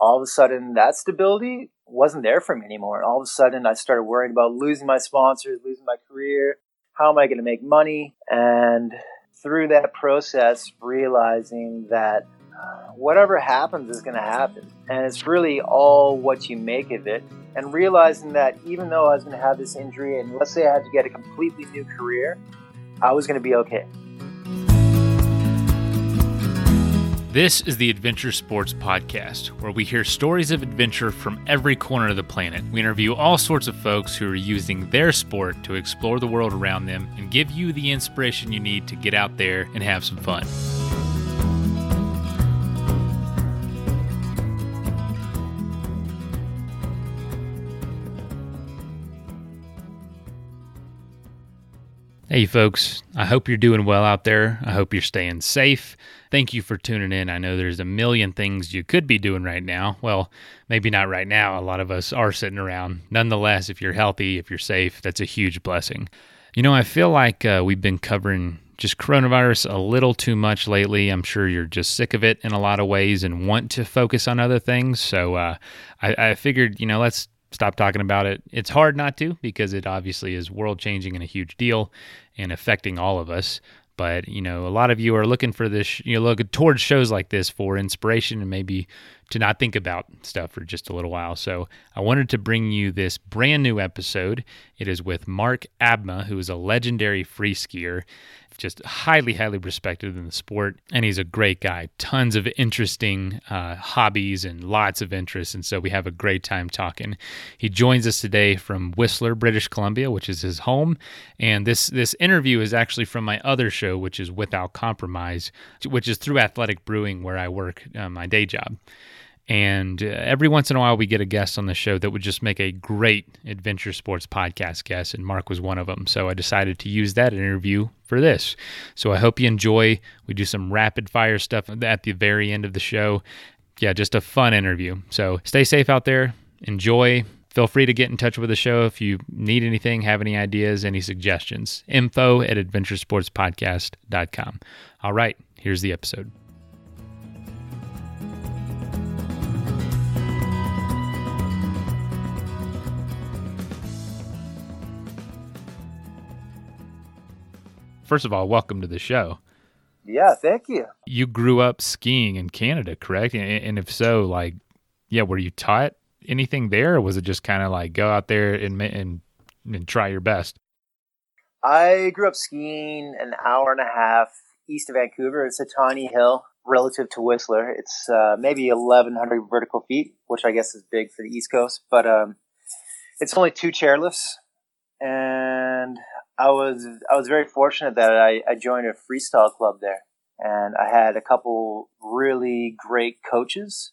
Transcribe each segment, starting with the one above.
all of a sudden that stability wasn't there for me anymore. And All of a sudden I started worrying about losing my sponsors, losing my career. How am I going to make money? And through that process, realizing that uh, whatever happens is going to happen. And it's really all what you make of it. And realizing that even though I was going to have this injury, and let's say I had to get a completely new career, I was going to be okay. This is the Adventure Sports Podcast, where we hear stories of adventure from every corner of the planet. We interview all sorts of folks who are using their sport to explore the world around them and give you the inspiration you need to get out there and have some fun. Hey, folks. I hope you're doing well out there. I hope you're staying safe. Thank you for tuning in. I know there's a million things you could be doing right now. Well, maybe not right now. A lot of us are sitting around. Nonetheless, if you're healthy, if you're safe, that's a huge blessing. You know, I feel like uh, we've been covering just coronavirus a little too much lately. I'm sure you're just sick of it in a lot of ways and want to focus on other things. So uh, I, I figured, you know, let's stop talking about it. It's hard not to because it obviously is world changing and a huge deal and affecting all of us. But you know, a lot of you are looking for this. You know, look towards shows like this for inspiration and maybe to not think about stuff for just a little while. So I wanted to bring you this brand new episode. It is with Mark Abma, who is a legendary free skier just highly, highly respected in the sport. And he's a great guy. Tons of interesting uh, hobbies and lots of interests. And so we have a great time talking. He joins us today from Whistler, British Columbia, which is his home. And this this interview is actually from my other show, which is Without Compromise, which is through Athletic Brewing, where I work uh, my day job. And uh, every once in a while, we get a guest on the show that would just make a great adventure sports podcast guest. And Mark was one of them. So I decided to use that interview for this. So I hope you enjoy. We do some rapid fire stuff at the very end of the show. Yeah, just a fun interview. So stay safe out there. Enjoy. Feel free to get in touch with the show if you need anything, have any ideas, any suggestions. Info at adventuresportspodcast.com. All right, here's the episode. First of all, welcome to the show. Yeah, thank you. You grew up skiing in Canada, correct? And, if so, like, yeah, were you taught anything there, or was it just kind of like go out there and, and and try your best? I grew up skiing an hour and a half east of Vancouver. It's a tiny hill relative to Whistler. It's uh, maybe 1,100 vertical feet, which I guess is big for the East Coast, but um, it's only two chairlifts. And I was I was very fortunate that I, I joined a freestyle club there, and I had a couple really great coaches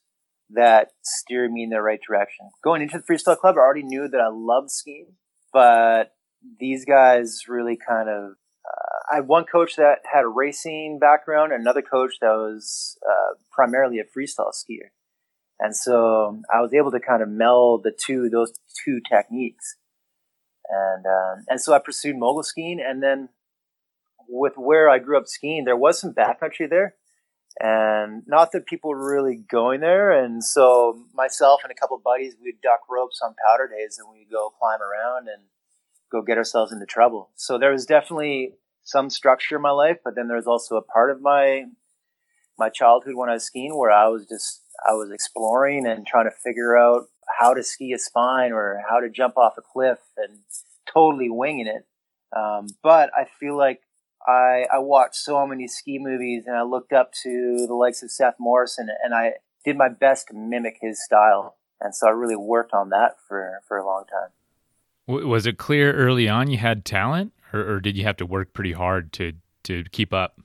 that steered me in the right direction. Going into the freestyle club, I already knew that I loved skiing, but these guys really kind of. Uh, I had one coach that had a racing background, another coach that was uh, primarily a freestyle skier, and so I was able to kind of meld the two those two techniques and um, and so I pursued mogul skiing, and then with where I grew up skiing, there was some backcountry there, and not that people were really going there, and so myself and a couple buddies we'd duck ropes on powder days, and we'd go climb around and go get ourselves into trouble. So there was definitely some structure in my life, but then there was also a part of my my childhood when I was skiing where I was just I was exploring and trying to figure out how to ski a spine or how to jump off a cliff and totally winging it. Um, but I feel like I, I watched so many ski movies and I looked up to the likes of Seth Morrison and I did my best to mimic his style. And so I really worked on that for, for a long time. Was it clear early on you had talent or, or did you have to work pretty hard to, to keep up?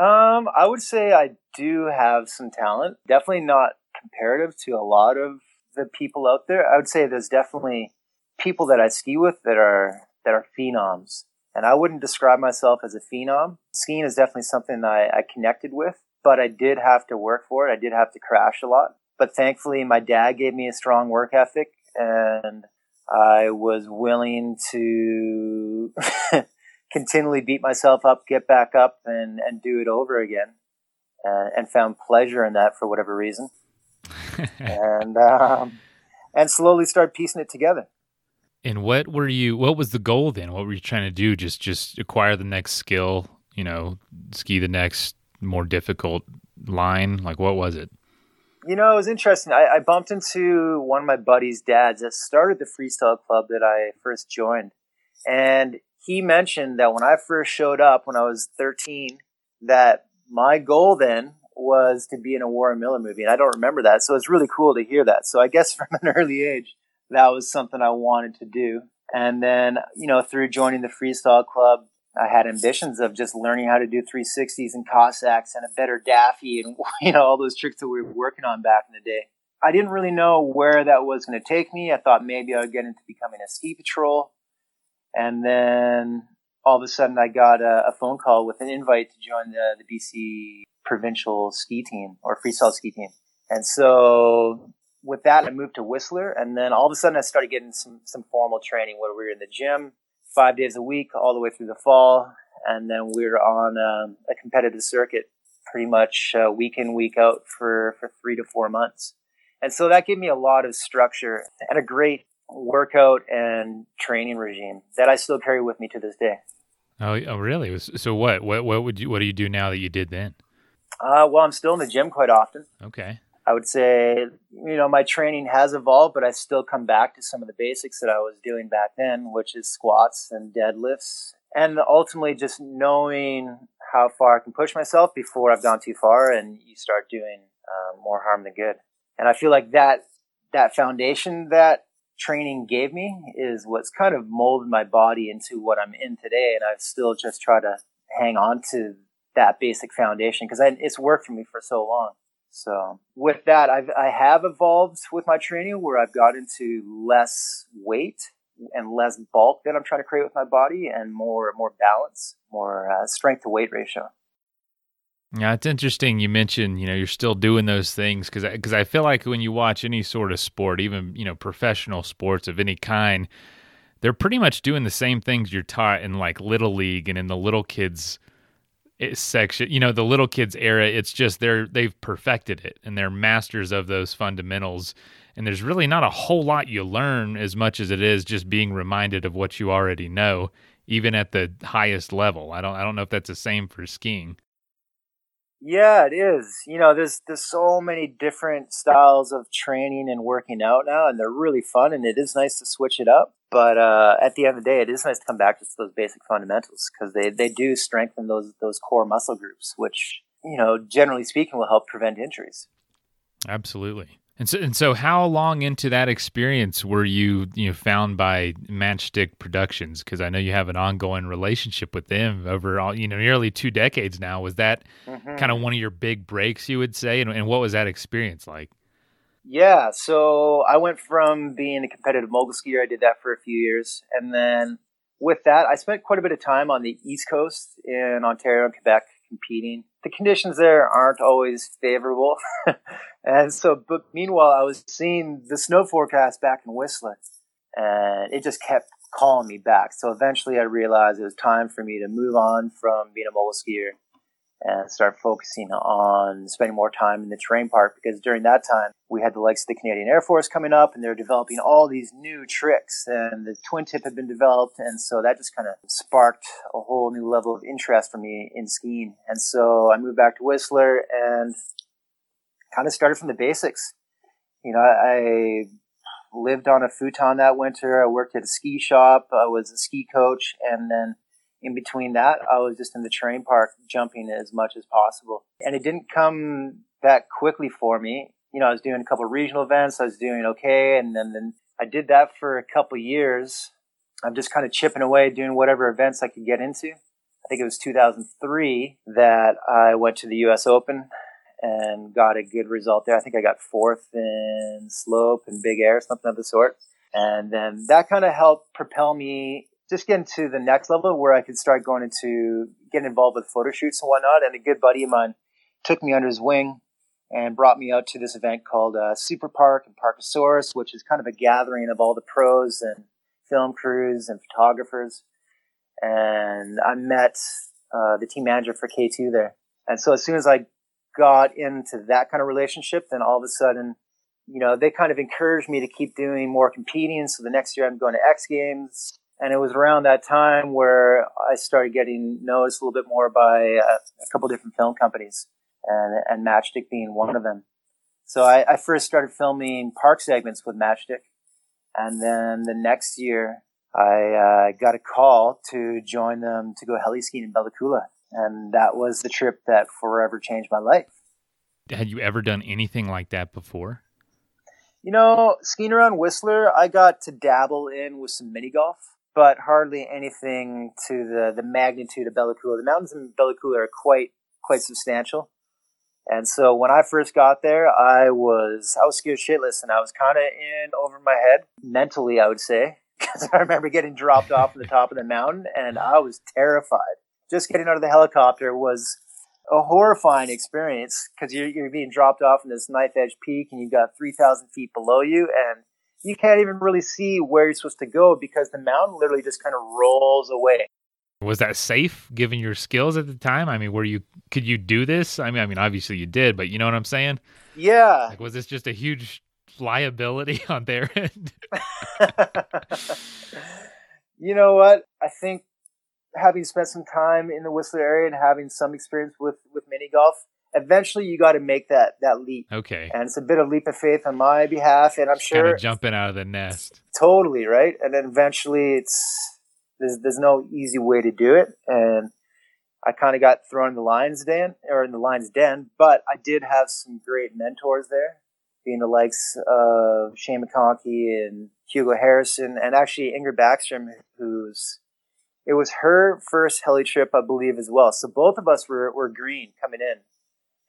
Um, I would say I do have some talent. Definitely not comparative to a lot of the people out there. I would say there's definitely people that I ski with that are that are phenoms. And I wouldn't describe myself as a phenom. Skiing is definitely something I, I connected with, but I did have to work for it. I did have to crash a lot. But thankfully, my dad gave me a strong work ethic, and I was willing to continually beat myself up, get back up, and, and do it over again, uh, and found pleasure in that for whatever reason. and um, and slowly start piecing it together. And what were you? What was the goal then? What were you trying to do? Just just acquire the next skill, you know, ski the next more difficult line. Like what was it? You know, it was interesting. I, I bumped into one of my buddy's dads that started the freestyle club that I first joined, and he mentioned that when I first showed up when I was 13, that my goal then was to be in a Warren Miller movie, and I don't remember that. So it's really cool to hear that. So I guess from an early age, that was something I wanted to do. And then, you know, through joining the freestyle club, I had ambitions of just learning how to do 360s and Cossacks and a better Daffy and, you know, all those tricks that we were working on back in the day. I didn't really know where that was going to take me. I thought maybe I would get into becoming a ski patrol. And then all of a sudden I got a, a phone call with an invite to join the, the BC provincial ski team or freestyle ski team. And so with that, I moved to Whistler, and then all of a sudden, I started getting some some formal training where we were in the gym five days a week all the way through the fall, and then we were on um, a competitive circuit pretty much uh, week in week out for for three to four months, and so that gave me a lot of structure and a great workout and training regime that I still carry with me to this day. Oh, oh really? So what? What what would you what do you do now that you did then? Uh, well, I'm still in the gym quite often. Okay. I would say, you know, my training has evolved, but I still come back to some of the basics that I was doing back then, which is squats and deadlifts. And ultimately just knowing how far I can push myself before I've gone too far and you start doing uh, more harm than good. And I feel like that, that foundation that training gave me is what's kind of molded my body into what I'm in today. And I've still just try to hang on to that basic foundation because it's worked for me for so long. So with that, I've, I have evolved with my training where I've got into less weight and less bulk that I'm trying to create with my body and more, more balance, more uh, strength to weight ratio. Yeah, it's interesting. You mentioned, you know, you're still doing those things because because I, I feel like when you watch any sort of sport, even you know, professional sports of any kind, they're pretty much doing the same things you're taught in like little league and in the little kids section you know the little kids era it's just they're they've perfected it and they're masters of those fundamentals. And there's really not a whole lot you learn as much as it is just being reminded of what you already know even at the highest level. I don't i don't know if that's the same for skiing yeah, it is. You know, there's there's so many different styles of training and working out now, and they're really fun. And it is nice to switch it up. But uh, at the end of the day, it is nice to come back to those basic fundamentals because they, they do strengthen those those core muscle groups, which you know, generally speaking, will help prevent injuries. Absolutely. And so, and so, how long into that experience were you, you know, found by Matchstick Productions? Because I know you have an ongoing relationship with them over, all, you know, nearly two decades now. Was that mm-hmm. kind of one of your big breaks, you would say? And, and what was that experience like? Yeah, so I went from being a competitive mogul skier. I did that for a few years, and then with that, I spent quite a bit of time on the East Coast in Ontario and Quebec competing. The conditions there aren't always favorable. and so, but meanwhile, I was seeing the snow forecast back in Whistler and it just kept calling me back. So eventually I realized it was time for me to move on from being a mogul skier and start focusing on spending more time in the terrain park because during that time we had the likes of the Canadian Air Force coming up and they're developing all these new tricks and the twin tip had been developed and so that just kind of sparked a whole new level of interest for me in skiing. And so I moved back to Whistler and kind of started from the basics. You know I lived on a futon that winter. I worked at a ski shop. I was a ski coach and then in between that, I was just in the terrain park jumping as much as possible. And it didn't come that quickly for me. You know, I was doing a couple regional events. I was doing okay. And then, then I did that for a couple years. I'm just kind of chipping away, doing whatever events I could get into. I think it was 2003 that I went to the U.S. Open and got a good result there. I think I got fourth in slope and big air, something of the sort. And then that kind of helped propel me just getting to the next level where I could start going into getting involved with photo shoots and whatnot. And a good buddy of mine took me under his wing and brought me out to this event called uh, Super Park and Parkosaurus, which is kind of a gathering of all the pros and film crews and photographers. And I met uh, the team manager for K2 there. And so as soon as I got into that kind of relationship, then all of a sudden, you know, they kind of encouraged me to keep doing more competing. So the next year I'm going to X Games. And it was around that time where I started getting noticed a little bit more by uh, a couple different film companies and, and Matchstick being one of them. So I, I first started filming park segments with Matchstick. And then the next year I uh, got a call to join them to go heli skiing in Bella Coola. And that was the trip that forever changed my life. Had you ever done anything like that before? You know, skiing around Whistler, I got to dabble in with some mini golf, but hardly anything to the, the magnitude of Bella Coola. The mountains in Bella Coola are quite quite substantial. And so when I first got there, I was I was scared shitless, and I was kind of in over my head mentally, I would say, because I remember getting dropped off at the top of the mountain, and I was terrified. Just getting out of the helicopter was a horrifying experience because you're, you're being dropped off in this knife edge peak, and you've got three thousand feet below you, and you can't even really see where you're supposed to go because the mountain literally just kind of rolls away. Was that safe given your skills at the time? I mean, were you could you do this? I mean, I mean, obviously you did, but you know what I'm saying? Yeah. Like, was this just a huge liability on their end? you know what? I think having spent some time in the Whistler area and having some experience with with mini golf, eventually you got to make that that leap. Okay. And it's a bit of leap of faith on my behalf, and I'm sure kind of jumping out of the nest. Totally right, and then eventually it's there's there's no easy way to do it, and I kind of got thrown in the lion's den or in the lion's den, but I did have some great mentors there, being the likes of Shane McConkey and Hugo Harrisson, and actually Ingrid Backstrom, who's it was her first heli trip, I believe, as well. So both of us were, were green coming in.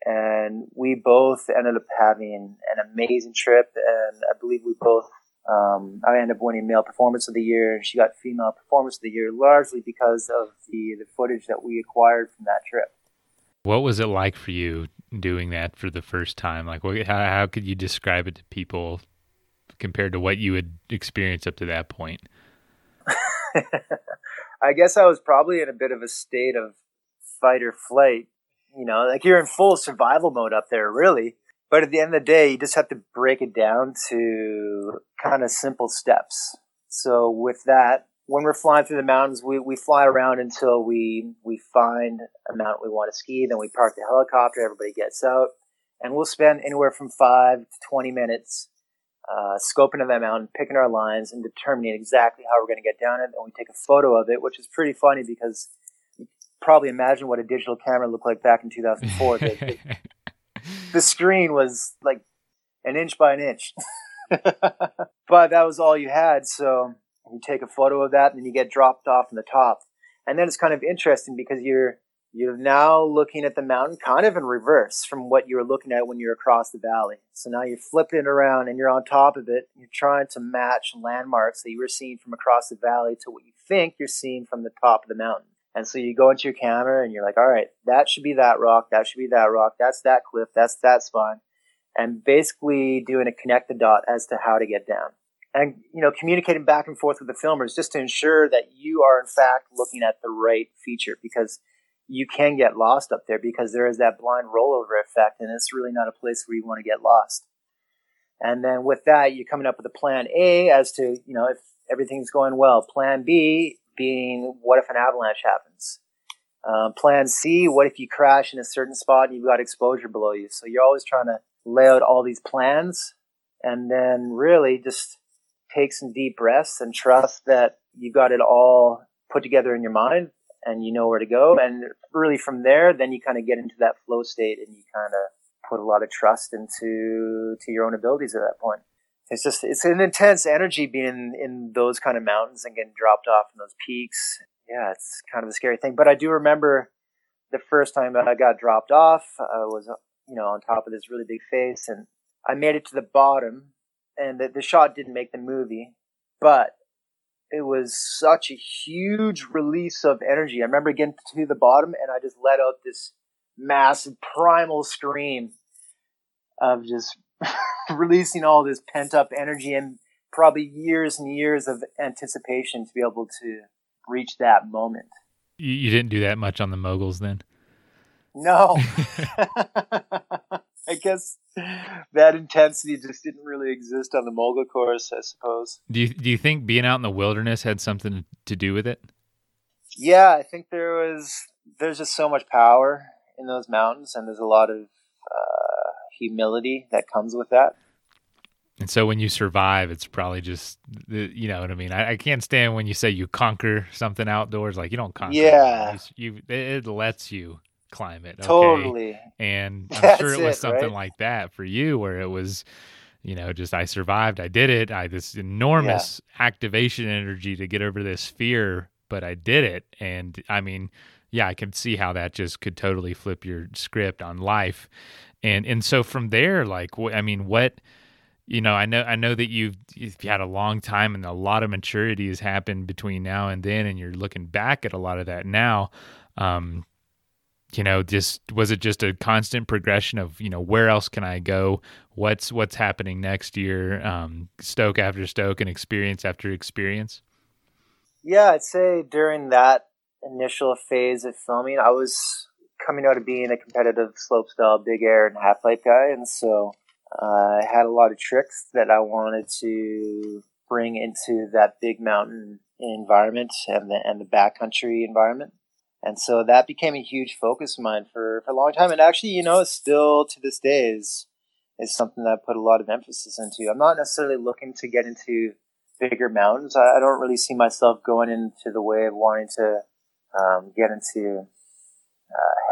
And we both ended up having an amazing trip. And I believe we both um, I ended up winning male performance of the year, and she got female performance of the year, largely because of the the footage that we acquired from that trip. What was it like for you doing that for the first time? Like, what, how how could you describe it to people compared to what you had experienced up to that point? I guess I was probably in a bit of a state of fight or flight. You know, like you're in full survival mode up there, really. But at the end of the day, you just have to break it down to kind of simple steps. So with that, when we're flying through the mountains, we, we fly around until we, we find a mountain we want to ski. Then we park the helicopter, everybody gets out, and we'll spend anywhere from five to 20 minutes uh, scoping of that mountain, picking our lines, and determining exactly how we're going to get down it. And we take a photo of it, which is pretty funny because probably imagine what a digital camera looked like back in 2004. the screen was like an inch by an inch. but that was all you had. So you take a photo of that and then you get dropped off in the top. And then it's kind of interesting because you're you're now looking at the mountain kind of in reverse from what you were looking at when you're across the valley. So now you're flipping it around and you're on top of it. You're trying to match landmarks that you were seeing from across the valley to what you think you're seeing from the top of the mountain. And so you go into your camera and you're like, all right, that should be that rock, that should be that rock, that's that cliff, that's that spine. And basically doing a connect the dot as to how to get down. And, you know, communicating back and forth with the filmers just to ensure that you are in fact looking at the right feature because you can get lost up there because there is that blind rollover effect and it's really not a place where you want to get lost. And then with that, you're coming up with a plan A as to, you know, if everything's going well. Plan B being what if an avalanche happens? Um, plan C, what if you crash in a certain spot and you've got exposure below you? So you're always trying to lay out all these plans and then really just take some deep breaths and trust that you've got it all put together in your mind and you know where to go. And really from there, then you kind of get into that flow state and you kind of put a lot of trust into to your own abilities at that point it's just it's an intense energy being in those kind of mountains and getting dropped off in those peaks. Yeah, it's kind of a scary thing. But I do remember the first time I got dropped off. I was you know on top of this really big face, and I made it to the bottom. And the, the shot didn't make the movie, but it was such a huge release of energy. I remember getting to the bottom, and I just let out this massive primal scream of just releasing all this pent up energy and probably years and years of anticipation to be able to reach that moment. You, you didn't do that much on the moguls then? No. I guess that intensity just didn't really exist on the mogul course, I suppose. Do you do you think being out in the wilderness had something to do with it? Yeah, I think there was. There's just so much power in those mountains, and there's a lot of uh, humility that comes with that. And so when you survive, it's probably just you know what I mean. I, I, can't stand when you say you conquer something outdoors. Like you don't conquer. Yeah, you, you it lets you climb it. Okay? Totally. And I'm That's sure it was it, something right? like that for you, where it was, you know, just I survived, I did it, I this enormous yeah. activation energy to get over this fear, but I did it, and I mean, yeah, I can see how that just could totally flip your script on life, and and so from there, like, I mean, what you know, I know I know that you've you've had a long time and a lot of maturity has happened between now and then, and you're looking back at a lot of that now. Um, you know just was it just a constant progression of you know where else can i go? What's what's happening next year? Um, stoke after stoke and experience after experience? Yeah i'd say during that initial phase of filming i was coming out of being a competitive slopestyle big air and half pipe guy and so uh, i had a lot of tricks that i wanted to bring into that big mountain environment and the and the backcountry environment and so that became a huge focus of mine for, for a long time. And actually, you know, still to this day is, is something that I put a lot of emphasis into. I'm not necessarily looking to get into bigger mountains. I, I don't really see myself going into the way of wanting to um, get into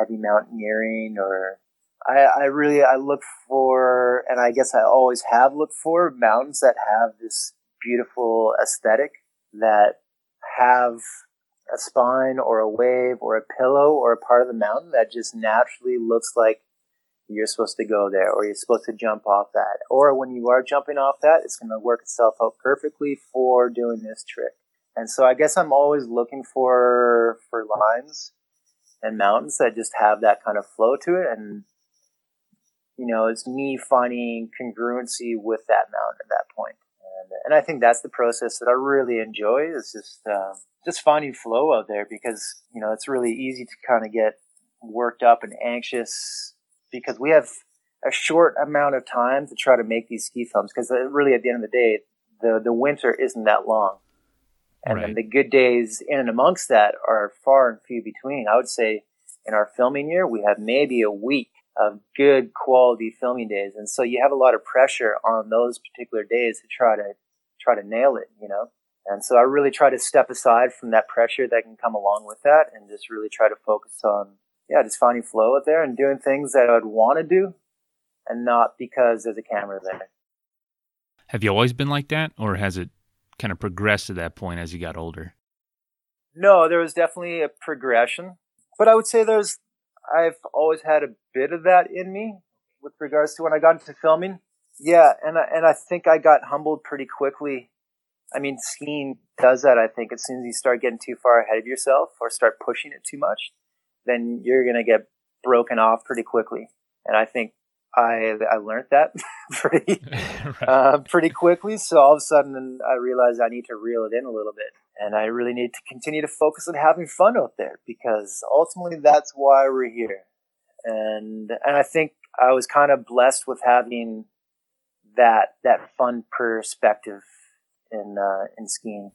heavy mountaineering or I, I really I look for and I guess I always have looked for mountains that have this beautiful aesthetic that have a spine or a wave or a pillow or a part of the mountain that just naturally looks like you're supposed to go there or you're supposed to jump off that. Or when you are jumping off that, it's going to work itself out perfectly for doing this trick. And so I guess I'm always looking for for lines and mountains that just have that kind of flow to it and you know, it's me finding congruency with that mountain at that point. And, and I think that's the process that I really enjoy is just um, just finding flow out there because you know it's really easy to kind of get worked up and anxious because we have a short amount of time to try to make these ski films because uh, really at the end of the day the the winter isn't that long and right. then the good days in and amongst that are far and few between i would say in our filming year we have maybe a week of good quality filming days and so you have a lot of pressure on those particular days to try to try to nail it you know and so I really try to step aside from that pressure that can come along with that and just really try to focus on, yeah, just finding flow out there and doing things that I'd want to do and not because there's a camera there. Have you always been like that or has it kind of progressed to that point as you got older? No, there was definitely a progression, but I would say there's, I've always had a bit of that in me with regards to when I got into filming. Yeah, and I, and I think I got humbled pretty quickly I mean, skiing does that. I think as soon as you start getting too far ahead of yourself or start pushing it too much, then you're to get broken off pretty quickly. And I think I I learned that pretty right. uh, pretty quickly. So all of a sudden, I realized I need to reel it in a little bit, and I really need to continue to focus on having fun out there because ultimately that's why we're here. And and I think I was kind of blessed with having that that fun perspective in uh, in skiing.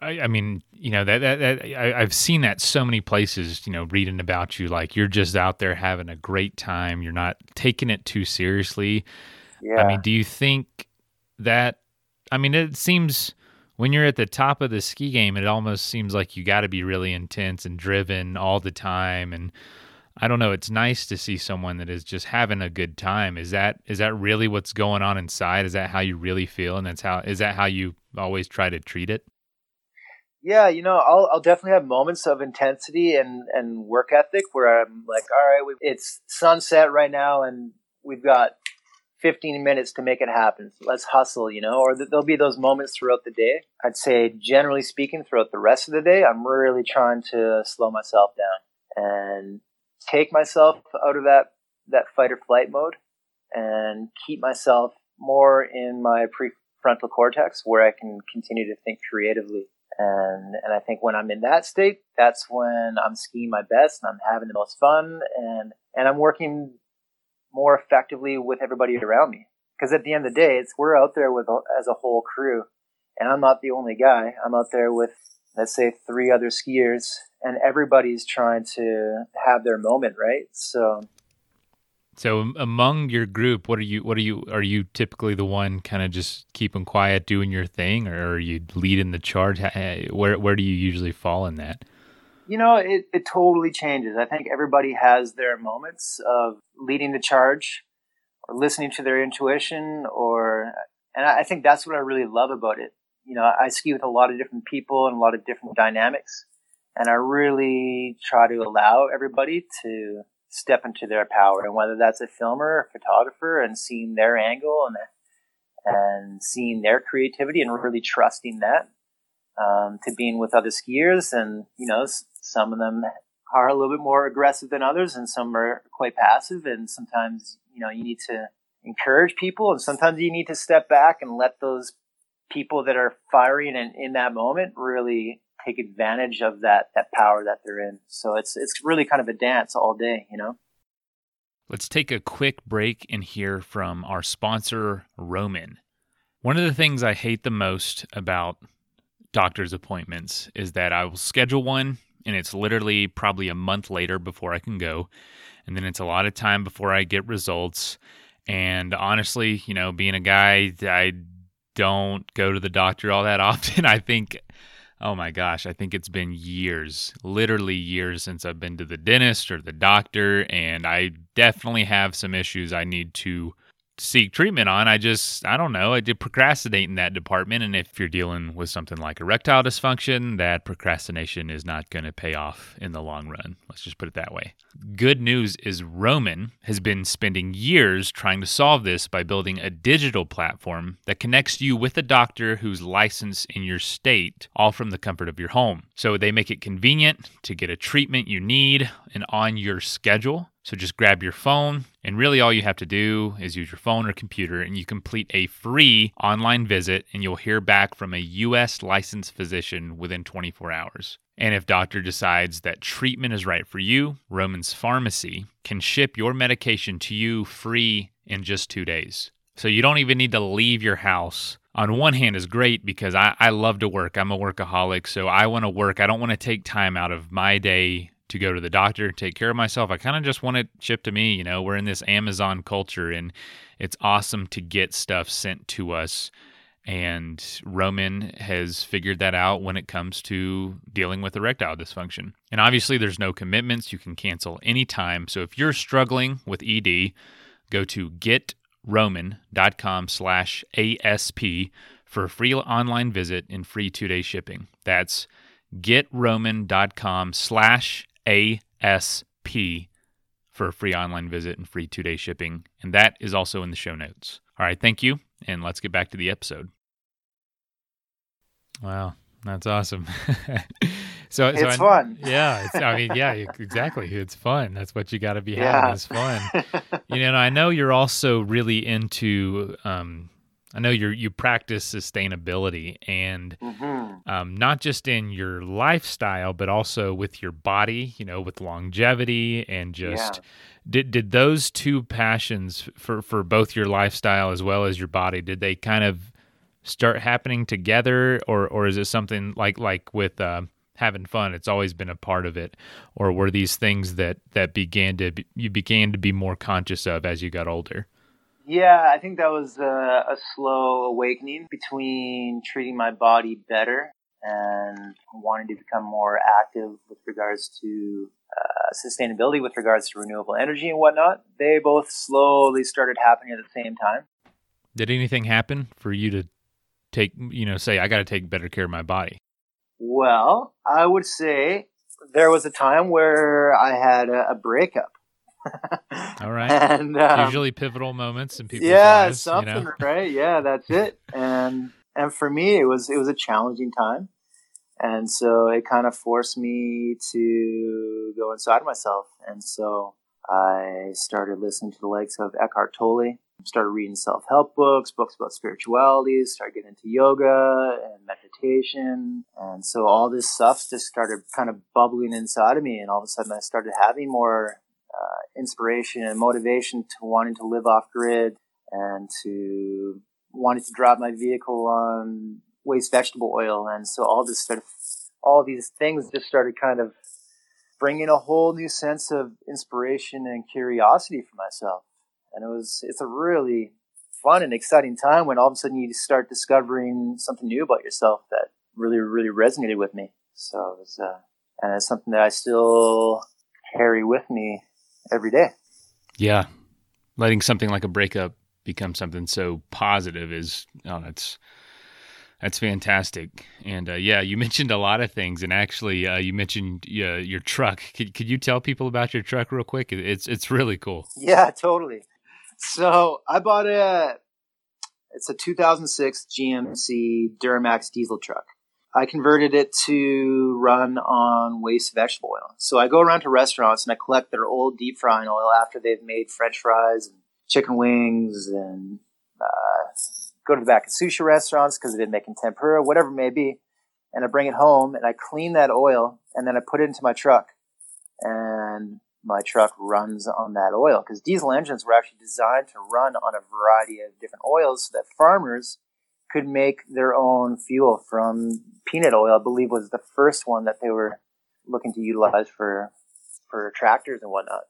I, I, mean, you know that, that, that I, have seen that so many places. You know, reading about you, like you're just out there having a great time. You're not taking it too seriously. Yeah. I mean, do you think that? I mean, it seems when you're at the top of the ski game, it almost seems like you got to be really intense and driven all the time, and I don't know. It's nice to see someone that is just having a good time. Is that is that really what's going on inside? Is that how you really feel, and that's how is that how you always try to treat it? Yeah, you know, I'll I'll definitely have moments of intensity and and work ethic where I'm like, all right, it's sunset right now, and we've got 15 minutes to make it happen. So let's hustle, you know. Or th- there'll be those moments throughout the day. I'd say, generally speaking, throughout the rest of the day, I'm really trying to slow myself down and take myself out of that that fight or flight mode and keep myself more in my prefrontal cortex where I can continue to think creatively And and I think when I'm in that state, that's when I'm skiing my best and I'm having the most fun and and I'm working more effectively with everybody around me. Because at the end of the day, it's we're out there with as a whole crew, and I'm not the only guy. I'm out there with let's say three other skiers, and everybody's trying to have their moment, right? So so among your group, what are you? What are you? Are you typically the one kind of just keeping quiet, doing your thing, or are you leading the charge? Where where do you usually fall in that? You know, it, it totally changes. I think everybody has their moments of leading the charge, or listening to their intuition, or and I think that's what I really love about it. You know, I ski with a lot of different people and a lot of different dynamics, and I really try to allow everybody to step into their power, and whether that's a filmer or photographer, and seeing their angle and and seeing their creativity and really trusting that um, to being with other skiers, and you know, some of them are a little bit more aggressive than others, and some are quite passive, and sometimes you know you need to encourage people, and sometimes you need to step back and let those people that are firing and in that moment really take advantage of that that power that they're in. So it's it's really kind of a dance all day, you know. Let's take a quick break and hear from our sponsor Roman. One of the things I hate the most about doctor's appointments is that I will schedule one and it's literally probably a month later before I can go. And then it's a lot of time before I get results. And honestly, you know, being a guy, I don't go to the doctor all that often. I think oh my gosh, I think it's been years, literally years since I've been to the dentist or the doctor, and I definitely have some issues I need to seek treatment on. I just, I don't know, I did procrastinate in that department. And if you're dealing with something like erectile dysfunction, that procrastination is not going to pay off in the long run. Let's just put it that way. Good news is Roman has been spending years trying to solve this by building a digital platform that connects you with a doctor who's licensed in your state, all from the comfort of your home. So they make it convenient to get a treatment you need and on your schedule. So just grab your phone, and really all you have to do is use your phone or computer, and you complete a free online visit, and you'll hear back from a U.S. licensed physician within 24 hours. And if doctor decides that treatment is right for you, Roman's Pharmacy can ship your medication to you free in just two days. So you don't even need to leave your house. On one hand is great because I, I love to work. I'm a workaholic, so I want to work. I don't want to take time out of my day to go to the doctor, take care of myself. I kind of just want it shipped to me. You know, we're in this Amazon culture and it's awesome to get stuff sent to us. And Roman has figured that out when it comes to dealing with erectile dysfunction. And obviously, there's no commitments. You can cancel anytime. So if you're struggling with ED, go to getroman.com slash ASP for a free online visit and free two day shipping. That's getroman.com slash ASP for a free online visit and free two day shipping. And that is also in the show notes. All right, thank you. And let's get back to the episode. Wow, that's awesome. so it's so fun. Yeah, it's, I mean, yeah, exactly. It's fun. That's what you got to be having. It's fun. you know, I know you're also really into um, I know you you practice sustainability and mm-hmm. um, not just in your lifestyle, but also with your body. You know, with longevity and just yeah. did did those two passions for for both your lifestyle as well as your body did they kind of start happening together, or or is it something like like with uh, having fun? It's always been a part of it, or were these things that that began to be, you began to be more conscious of as you got older? Yeah, I think that was a, a slow awakening between treating my body better and wanting to become more active with regards to uh, sustainability, with regards to renewable energy and whatnot. They both slowly started happening at the same time. Did anything happen for you to take, you know, say, I got to take better care of my body? Well, I would say there was a time where I had a, a breakup All right. and um, usually pivotal moments in people's yeah, lives. something, you know? right? Yeah, that's it. And and for me, it was it was a challenging time, and so it kind of forced me to go inside myself. And so I started listening to the likes of Eckhart Tolle, started reading self-help books, books about spirituality, started getting into yoga and meditation. And so all this stuff just started kind of bubbling inside of me. And all of a sudden I started having more uh, inspiration and motivation to wanting to live off grid and to wanting to drive my vehicle on waste vegetable oil. And so all this sort of, all these things just started kind of bringing a whole new sense of inspiration and curiosity for myself and it was it's a really fun and exciting time when all of a sudden you start discovering something new about yourself that really really resonated with me. So it was, uh, and it's something that I still carry with me every day. Yeah, letting something like a breakup become something so positive is oh that's that's fantastic. And uh, yeah, you mentioned a lot of things, and actually, uh, you mentioned uh, your truck. Could, could you tell people about your truck real quick? It's it's really cool. Yeah, totally so I bought a it's a 2006 GMC Duramax diesel truck. I converted it to run on waste vegetable oil. So I go around to restaurants and I collect their old deep frying oil after they've made French fries and chicken wings and uh, go to the back of sushi restaurants because they've been making tempura, whatever it may be. And I bring it home and I clean that oil and then I put it into my truck. And my truck runs on that oil because diesel engines were actually designed to run on a variety of different oils so that farmers could make their own fuel from peanut oil. I believe was the first one that they were looking to utilize for for tractors and whatnot.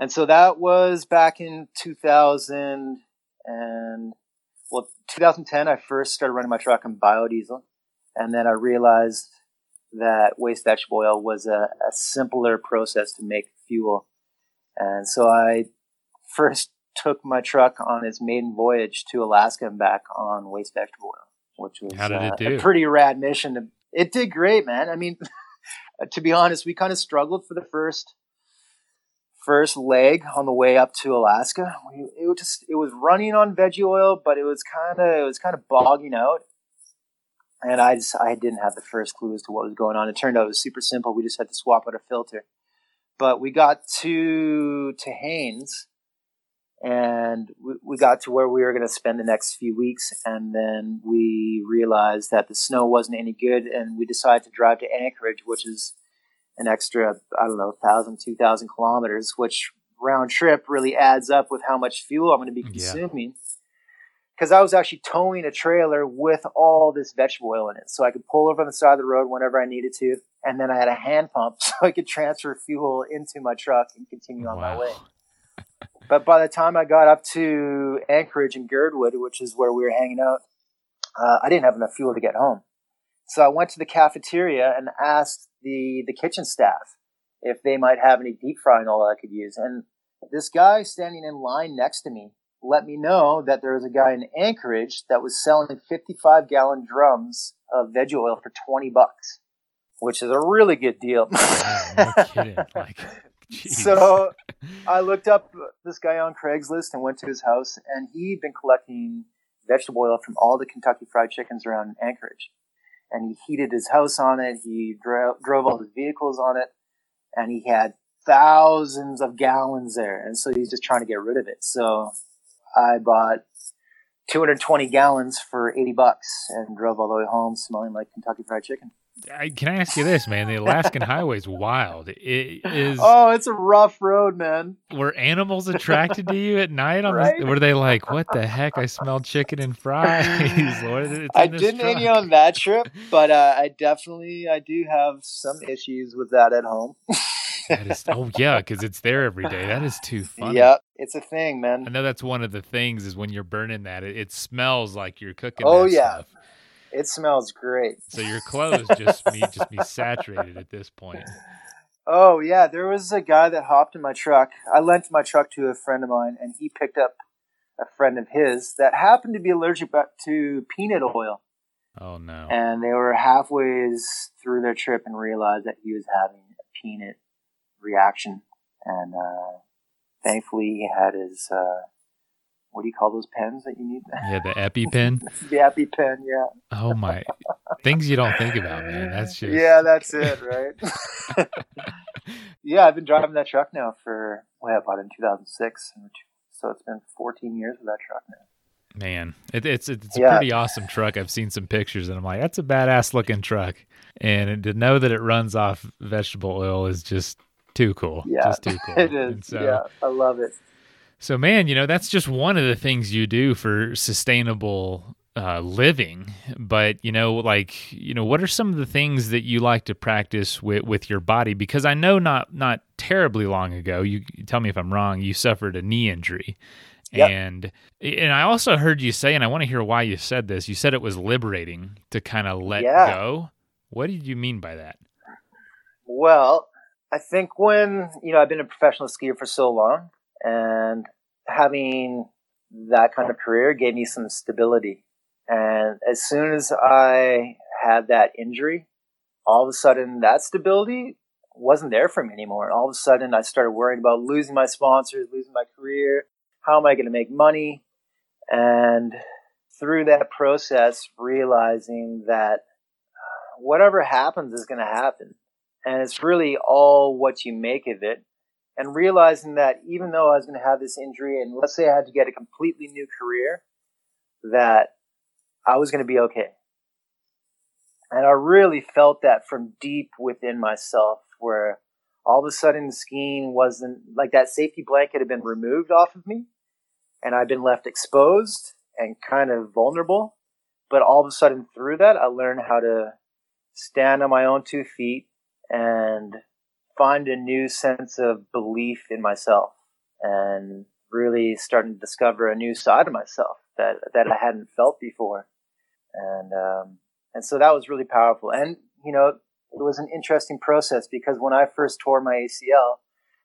And so that was back in 2000 and well 2010 I first started running my truck on biodiesel and then I realized that waste vegetable oil was a, a simpler process to make fuel. And so I first took my truck on its maiden voyage to Alaska and back on waste vegetable oil, which was How did it uh, do? a pretty rad mission. It did great, man. I mean, to be honest, we kind of struggled for the first first leg on the way up to Alaska. We, it was just it was running on veggie oil, but it was kind of it was kind of bogging out. And I just I didn't have the first clue as to what was going on. It turned out it was super simple. We just had to swap out a filter. But we got to to Haines, and we, we got to where we were going to spend the next few weeks, and then we realized that the snow wasn't any good, and we decided to drive to Anchorage, which is an extra I don't know thousand, two thousand kilometers, which round trip really adds up with how much fuel I'm going to be consuming. Yeah because I was actually towing a trailer with all this vegetable oil in it. So I could pull over on the side of the road whenever I needed to. And then I had a hand pump so I could transfer fuel into my truck and continue on wow. my way. But by the time I got up to Anchorage and Girdwood, which is where we were hanging out, uh, I didn't have enough fuel to get home. So I went to the cafeteria and asked the, the kitchen staff if they might have any deep frying oil I could use. And this guy standing in line next to me let me know that there was a guy in Anchorage that was selling 55 gallon drums of veg oil for 20 bucks, which is a really good deal. wow, no kidding. Like, so I looked up this guy on Craigslist and went to his house, and he'd been collecting vegetable oil from all the Kentucky Fried Chickens around Anchorage. And he heated his house on it. He dro- drove all his vehicles on it, and he had thousands of gallons there. And so he's just trying to get rid of it. So I bought 220 gallons for 80 bucks and drove all the way home smelling like Kentucky Fried Chicken. I, can I ask you this, man? The Alaskan highway is wild. It is. Oh, it's a rough road, man. Were animals attracted to you at night? On right? were they like, "What the heck? I smelled chicken and fries." Lord, I didn't any on that trip, but uh, I definitely I do have some issues with that at home. that is, oh yeah, because it's there every day. That is too funny. Yep, it's a thing, man. I know that's one of the things is when you're burning that, it, it smells like you're cooking. Oh yeah, stuff. It smells great. So your clothes just be just be saturated at this point. Oh yeah, there was a guy that hopped in my truck. I lent my truck to a friend of mine, and he picked up a friend of his that happened to be allergic to peanut oil. Oh no! And they were halfway through their trip and realized that he was having a peanut reaction. And uh, thankfully, he had his uh, what do you call those pens that you need? Yeah, the EpiPen. the EpiPen, yeah. Oh my, things you don't think about, man. That's just yeah, that's it, right? yeah, I've been driving that truck now for well, I bought it in 2006, So it's been 14 years with that truck now. Man, it, it's it's a yeah. pretty awesome truck. I've seen some pictures, and I'm like, that's a badass looking truck. And to know that it runs off vegetable oil is just too cool. Yeah, just too cool. it is. So, yeah, I love it. So, man, you know that's just one of the things you do for sustainable uh, living. But you know, like you know, what are some of the things that you like to practice with with your body? Because I know not not terribly long ago, you, tell me if I'm wrong, you suffered a knee injury. Yep. And and I also heard you say, and I want to hear why you said this. You said it was liberating to kind of let yeah. go. What did you mean by that? Well, I think when you know I've been a professional skier for so long, and having that kind of career gave me some stability. And as soon as I had that injury, all of a sudden that stability wasn't there for me anymore. And all of a sudden I started worrying about losing my sponsors, losing my career, how am I going to make money? And through that process, realizing that uh, whatever happens is going to happen. And it's really all what you make of it. And realizing that even though I was going to have this injury, and let's say I had to get a completely new career, that I was going to be okay. And I really felt that from deep within myself, where all of a sudden skiing wasn't like that safety blanket had been removed off of me and I've been left exposed and kind of vulnerable. But all of a sudden, through that, I learned how to stand on my own two feet and find a new sense of belief in myself and really starting to discover a new side of myself that, that I hadn't felt before. And, um, and so that was really powerful. And, you know, it was an interesting process because when I first tore my ACL,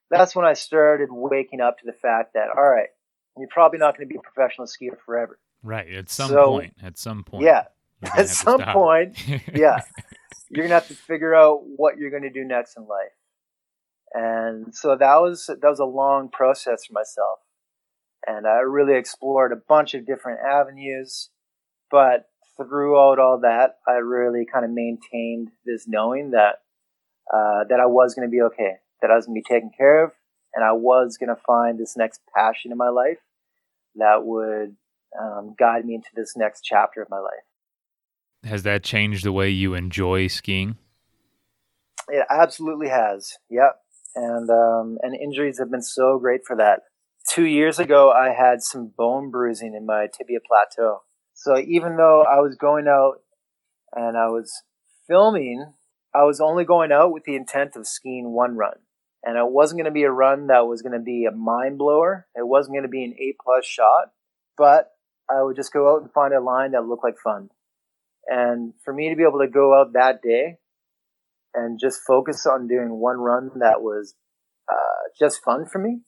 that's when I started waking up to the fact that, all right, you're probably not going to be a professional skier forever. Right. At some so, point. At some point. Yeah. At some point. yeah. You're gonna have to figure out what you're gonna do next in life. And so that was that was a long process for myself. And I really explored a bunch of different avenues. But throughout all that, I really kind of maintained this knowing that uh, that I was going to be okay, that I was going to be taken care of, and I was going to find this next passion in my life that would um, guide me into this next chapter of my life. Has that changed the way you enjoy skiing? It absolutely has. Yep. And um, and injuries have been so great for that. Two years ago, I had some bone bruising in my tibia plateau. So even though I was going out and I was filming, I was only going out with the intent of skiing one run and it wasn't going to be a run that was going to be a mind blower. It wasn't going to be an A plus shot, but I would just go out and find a line that looked like fun. And for me to be able to go out that day and just focus on doing one run that was uh, just fun for me,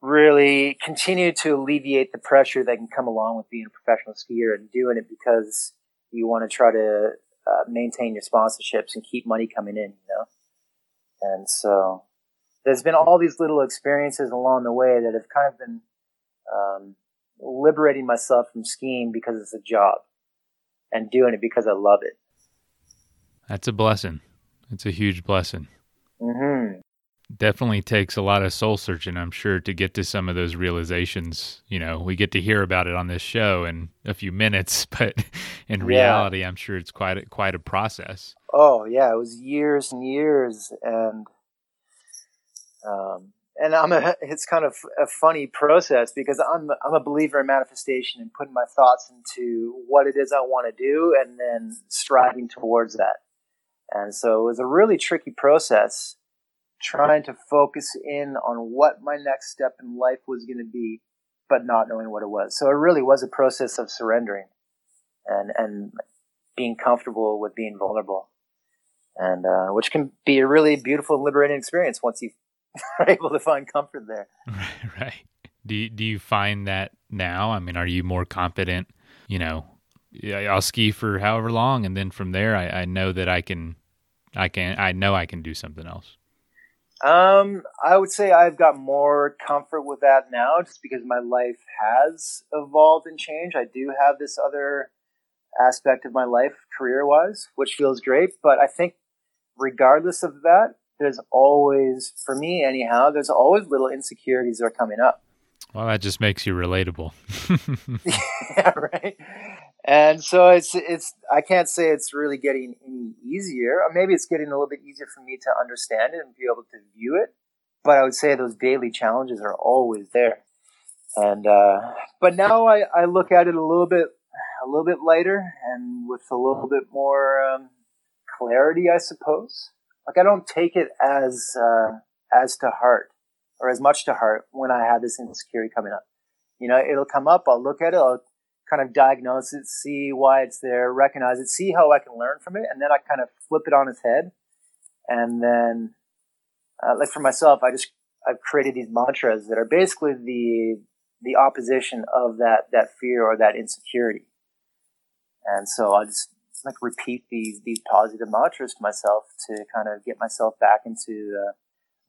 really continue to alleviate the pressure that can come along with being a professional skier and doing it because you want to try to uh, maintain your sponsorships and keep money coming in, you know. And so there's been all these little experiences along the way that have kind of been um, liberating myself from skiing because it's a job and doing it because I love it. That's a blessing. It's a huge blessing. Mm-hmm. Definitely takes a lot of soul searching, I'm sure, to get to some of those realizations. You know, we get to hear about it on this show in a few minutes, but in reality. I'm sure it's quite a, quite a process. Oh yeah, it was years and years, and um, and I'm a, it's kind of a funny process because I'm, I'm a believer in manifestation and putting my thoughts into what it is I want to do and then striving towards that. And so it was a really tricky process trying to focus in on what my next step in life was going to be, but not knowing what it was. So it really was a process of surrendering and, and being comfortable with being vulnerable. And, uh, which can be a really beautiful and liberating experience once you are able to find comfort there. Right, right. Do you, do you find that now? I mean, are you more confident? You know, I'll ski for however long, and then from there, I, I know that I can, I can, I know I can do something else. Um, I would say I've got more comfort with that now, just because my life has evolved and changed. I do have this other aspect of my life, career wise, which feels great. But I think, regardless of that, there's always, for me anyhow, there's always little insecurities that are coming up. Well, that just makes you relatable. yeah, right. And so it's it's I can't say it's really getting any easier. Or maybe it's getting a little bit easier for me to understand it and be able to view it. But I would say those daily challenges are always there. And uh, but now I, I look at it a little bit a little bit lighter and with a little bit more um, clarity, I suppose. Like I don't take it as uh, as to heart or as much to heart when I have this insecurity coming up. You know, it'll come up. I'll look at it. I'll kind of diagnose it, see why it's there, recognize it, see how I can learn from it, and then I kind of flip it on its head. And then, uh, like for myself, I just I've created these mantras that are basically the the opposition of that that fear or that insecurity. And so I just like repeat these these positive mantras to myself to kind of get myself back into uh,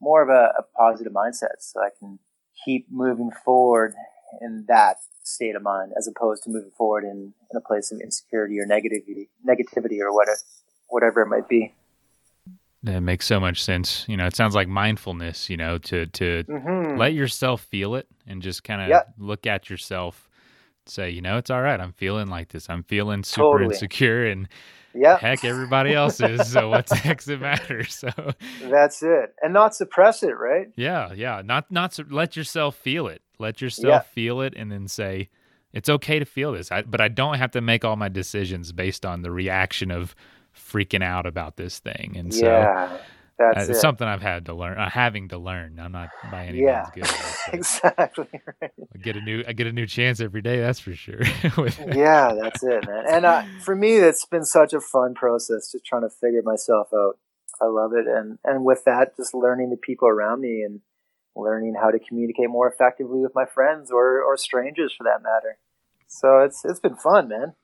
more of a, a positive mindset, so I can keep moving forward in that state of mind as opposed to moving forward in, in a place of insecurity or negativity, negativity or whatever, whatever it might be. That makes so much sense. You know, it sounds like mindfulness, you know, to, to mm-hmm. let yourself feel it and just kind of yep. look at yourself, say, you know, it's all right. I'm feeling like this. I'm feeling super totally. insecure and yeah, heck, everybody else is. So what's the heck's it matter? So that's it. And not suppress it, right? Yeah. Yeah. Not, not, let yourself feel it. Let yourself yeah. feel it and then say, it's okay to feel this, I, but I don't have to make all my decisions based on the reaction of freaking out about this thing. And so yeah, that's uh, it. something I've had to learn, uh, having to learn. I'm not by any yeah, means good. It, exactly. Right. I get a new, I get a new chance every day. That's for sure. yeah, that's it, man. And uh, for me, it's been such a fun process, just trying to figure myself out. I love it, and and with that, just learning the people around me and learning how to communicate more effectively with my friends or, or strangers for that matter. So it's it's been fun, man.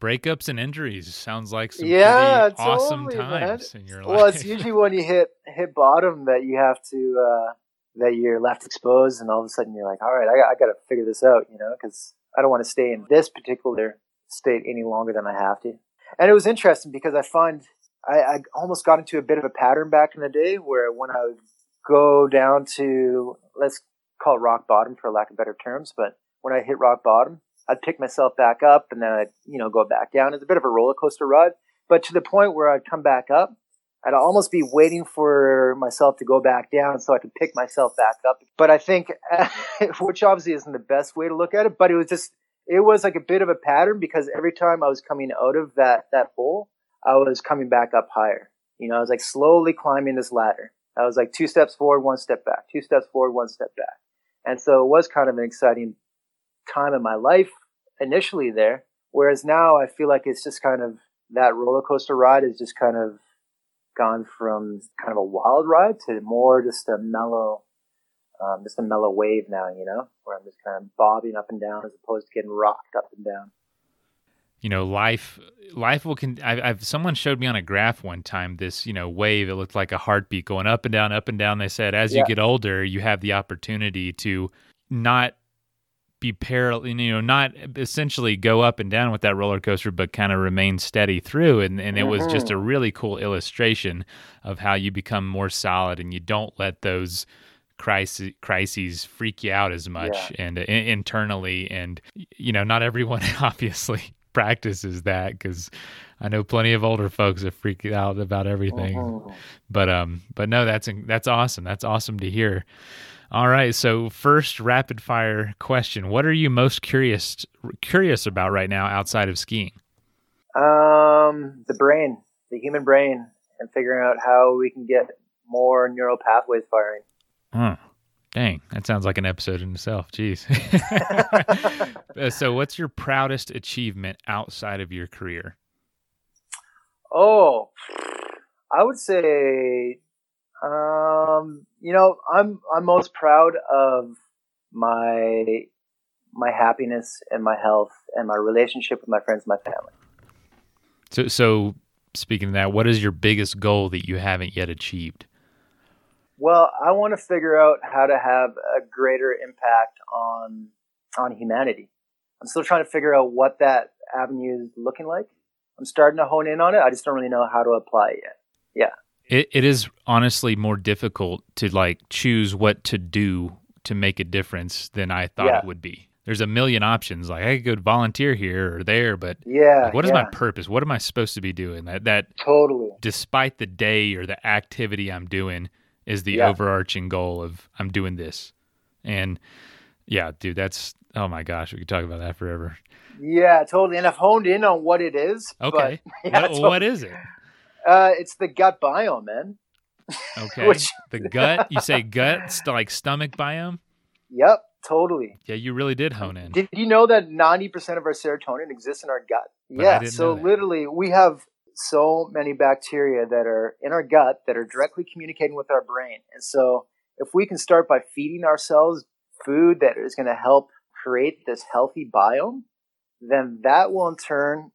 Breakups and injuries sounds like some yeah, totally, awesome times man. in your life. Well, it's usually when you hit hit bottom that you have to uh, that you're left exposed, and all of a sudden you're like, all right, I, I got to figure this out, you know, because I don't want to stay in this particular state any longer than I have to. And it was interesting because I find I, I almost got into a bit of a pattern back in the day where when I would go down to let's call it rock bottom for lack of better terms. But when I hit rock bottom, I'd pick myself back up and then I'd you know go back down. It's a bit of a roller coaster ride, but to the point where I'd come back up, I'd almost be waiting for myself to go back down so I could pick myself back up. But I think, which obviously isn't the best way to look at it, but it was just it was like a bit of a pattern because every time I was coming out of that that hole, I was coming back up higher. You know, I was like slowly climbing this ladder. I was like two steps forward, one step back, two steps forward, one step back. And so it was kind of an exciting time in my life initially there. Whereas now I feel like it's just kind of that roller coaster ride is just kind of gone from kind of a wild ride to more just a mellow, um, just a mellow wave now, you know, where I'm just kind of bobbing up and down as opposed to getting rocked up and down you know life life will can I, have someone showed me on a graph one time this you know wave it looked like a heartbeat going up and down up and down they said as yeah. you get older you have the opportunity to not be parallel you know not essentially go up and down with that roller coaster but kind of remain steady through and, and it mm-hmm. was just a mm-hmm. really cool illustration of how you become more solid and you don't let those crises crises freak you out as much yeah. and uh, internally and you know not everyone obviously practices that because I know plenty of older folks that freak out about everything. Uh-huh. But um, but no, that's that's awesome. That's awesome to hear. All right, so first rapid fire question: What are you most curious curious about right now outside of skiing? Um, the brain, the human brain, and figuring out how we can get more neural pathways firing. Huh. Dang, that sounds like an episode in itself. Jeez. Uh, so, what's your proudest achievement outside of your career? Oh, I would say, um, you know, I'm I'm most proud of my my happiness and my health and my relationship with my friends, and my family. So, so speaking of that, what is your biggest goal that you haven't yet achieved? Well, I want to figure out how to have a greater impact on on humanity. I'm still trying to figure out what that avenue is looking like. I'm starting to hone in on it. I just don't really know how to apply it yet. Yeah. It it is honestly more difficult to like choose what to do to make a difference than I thought Yeah. it would be. There's a million options. Like I could volunteer here or there, but Yeah. like, what is yeah, my purpose? What am I supposed to be doing? That that Totally. despite the day or the activity I'm doing is the Yeah. overarching goal of I'm doing this. And yeah, dude, that's oh my gosh, we could talk about that forever. Yeah, totally. And I've honed in on what it is. but- Okay. yeah, what, totally. what is it? Uh, it's the gut biome, man. Okay. Which- the gut, you say gut, st- like stomach biome? Yep, totally. Yeah, you really did hone in. Did you know that 90% of our serotonin exists in our gut? But yeah, so literally we have so many bacteria that are in our gut that are directly communicating with our brain. And so if we can start by feeding ourselves food that is going to help create this healthy biome, then that will in turn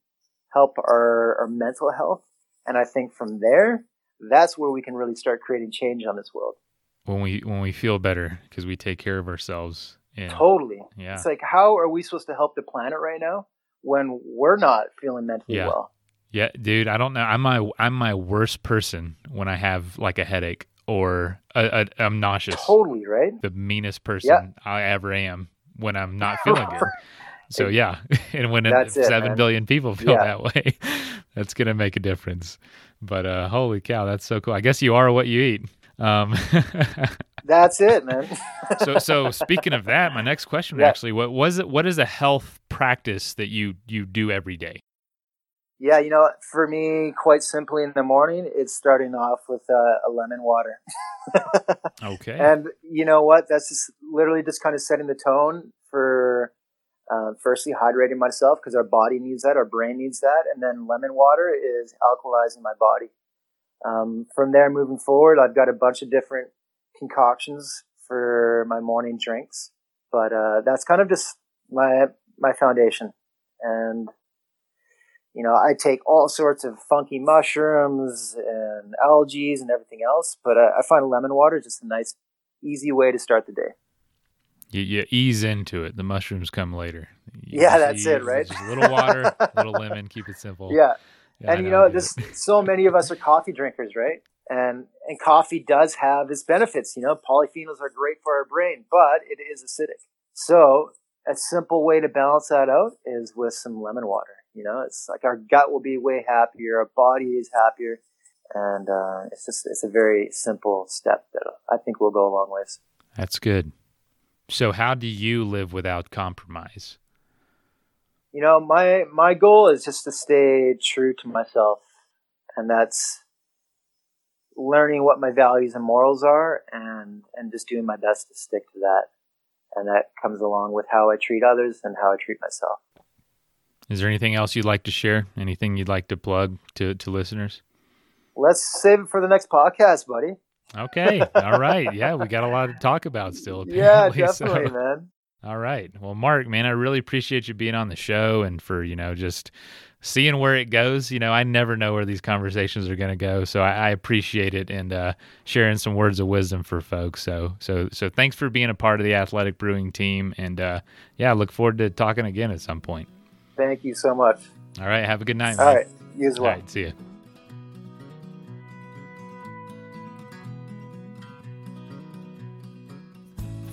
help our, our mental health. And I think from there, that's where we can really start creating change on this world. when we when we feel better because we take care of ourselves. And Totally. yeah, It's like, how are we supposed to help the planet right now when we're not feeling mentally Yeah. well? yeah, dude. I don't know. I'm my I'm my worst person when I have like a headache or a, I'm nauseous. Totally, right? The meanest person Yeah. I ever am when I'm not feeling good. So yeah, and when it, seven billion people feel Yeah. that way, that's gonna make a difference. But uh, holy cow, that's so cool. I guess you are what you eat. Um, That's it, man. so so speaking of that, my next question Yeah. actually, what was it? What is a health practice that you you do every day? yeah, you know, for me, quite simply in the morning, it's starting off with uh, a lemon water. Okay. And you know what? That's just literally just kind of setting the tone for uh, firstly hydrating myself because our body needs that, our brain needs that, and then lemon water is alkalizing my body. Um, from there, moving forward, I've got a bunch of different concoctions for my morning drinks, but uh, that's kind of just my my foundation. And you know, I take all sorts of funky mushrooms and algae and everything else, but uh, I find lemon water just a nice, easy way to start the day. You, you ease into it. The mushrooms come later. You Yeah, that's you- it, right? Just a little water, a little lemon, keep it simple. Yeah, Yeah, and you know, this so many of us are coffee drinkers, right? And and coffee does have its benefits. You know, polyphenols are great for our brain, but it is acidic. So a simple way to balance that out is with some lemon water. You know, it's like our gut will be way happier, our body is happier, and uh, it's just it's a very simple step that I think will go a long ways. That's good. So, how do you live without compromise? you know my my goal is just to stay true to myself and that's learning what my values and morals are and and just doing my best to stick to that and that comes along with how i treat others and how i treat myself Is there anything else you'd like to share? Anything you'd like to plug to, to listeners? let's save it for the next podcast buddy Okay. All right. Yeah, we got a lot to talk about still. yeah apparently, so- definitely man All right. Well, Mark, man, I really appreciate you being on the show and for, you know, just seeing where it goes. You know, I never know where these conversations are going to go. So I, I appreciate it and uh, sharing some words of wisdom for folks. So, so, so thanks for being a part of the Athletic Brewing team. And uh, yeah, I look forward to talking again at some point. thank you so much All right. Have a good night. all man. right you as well right. See you.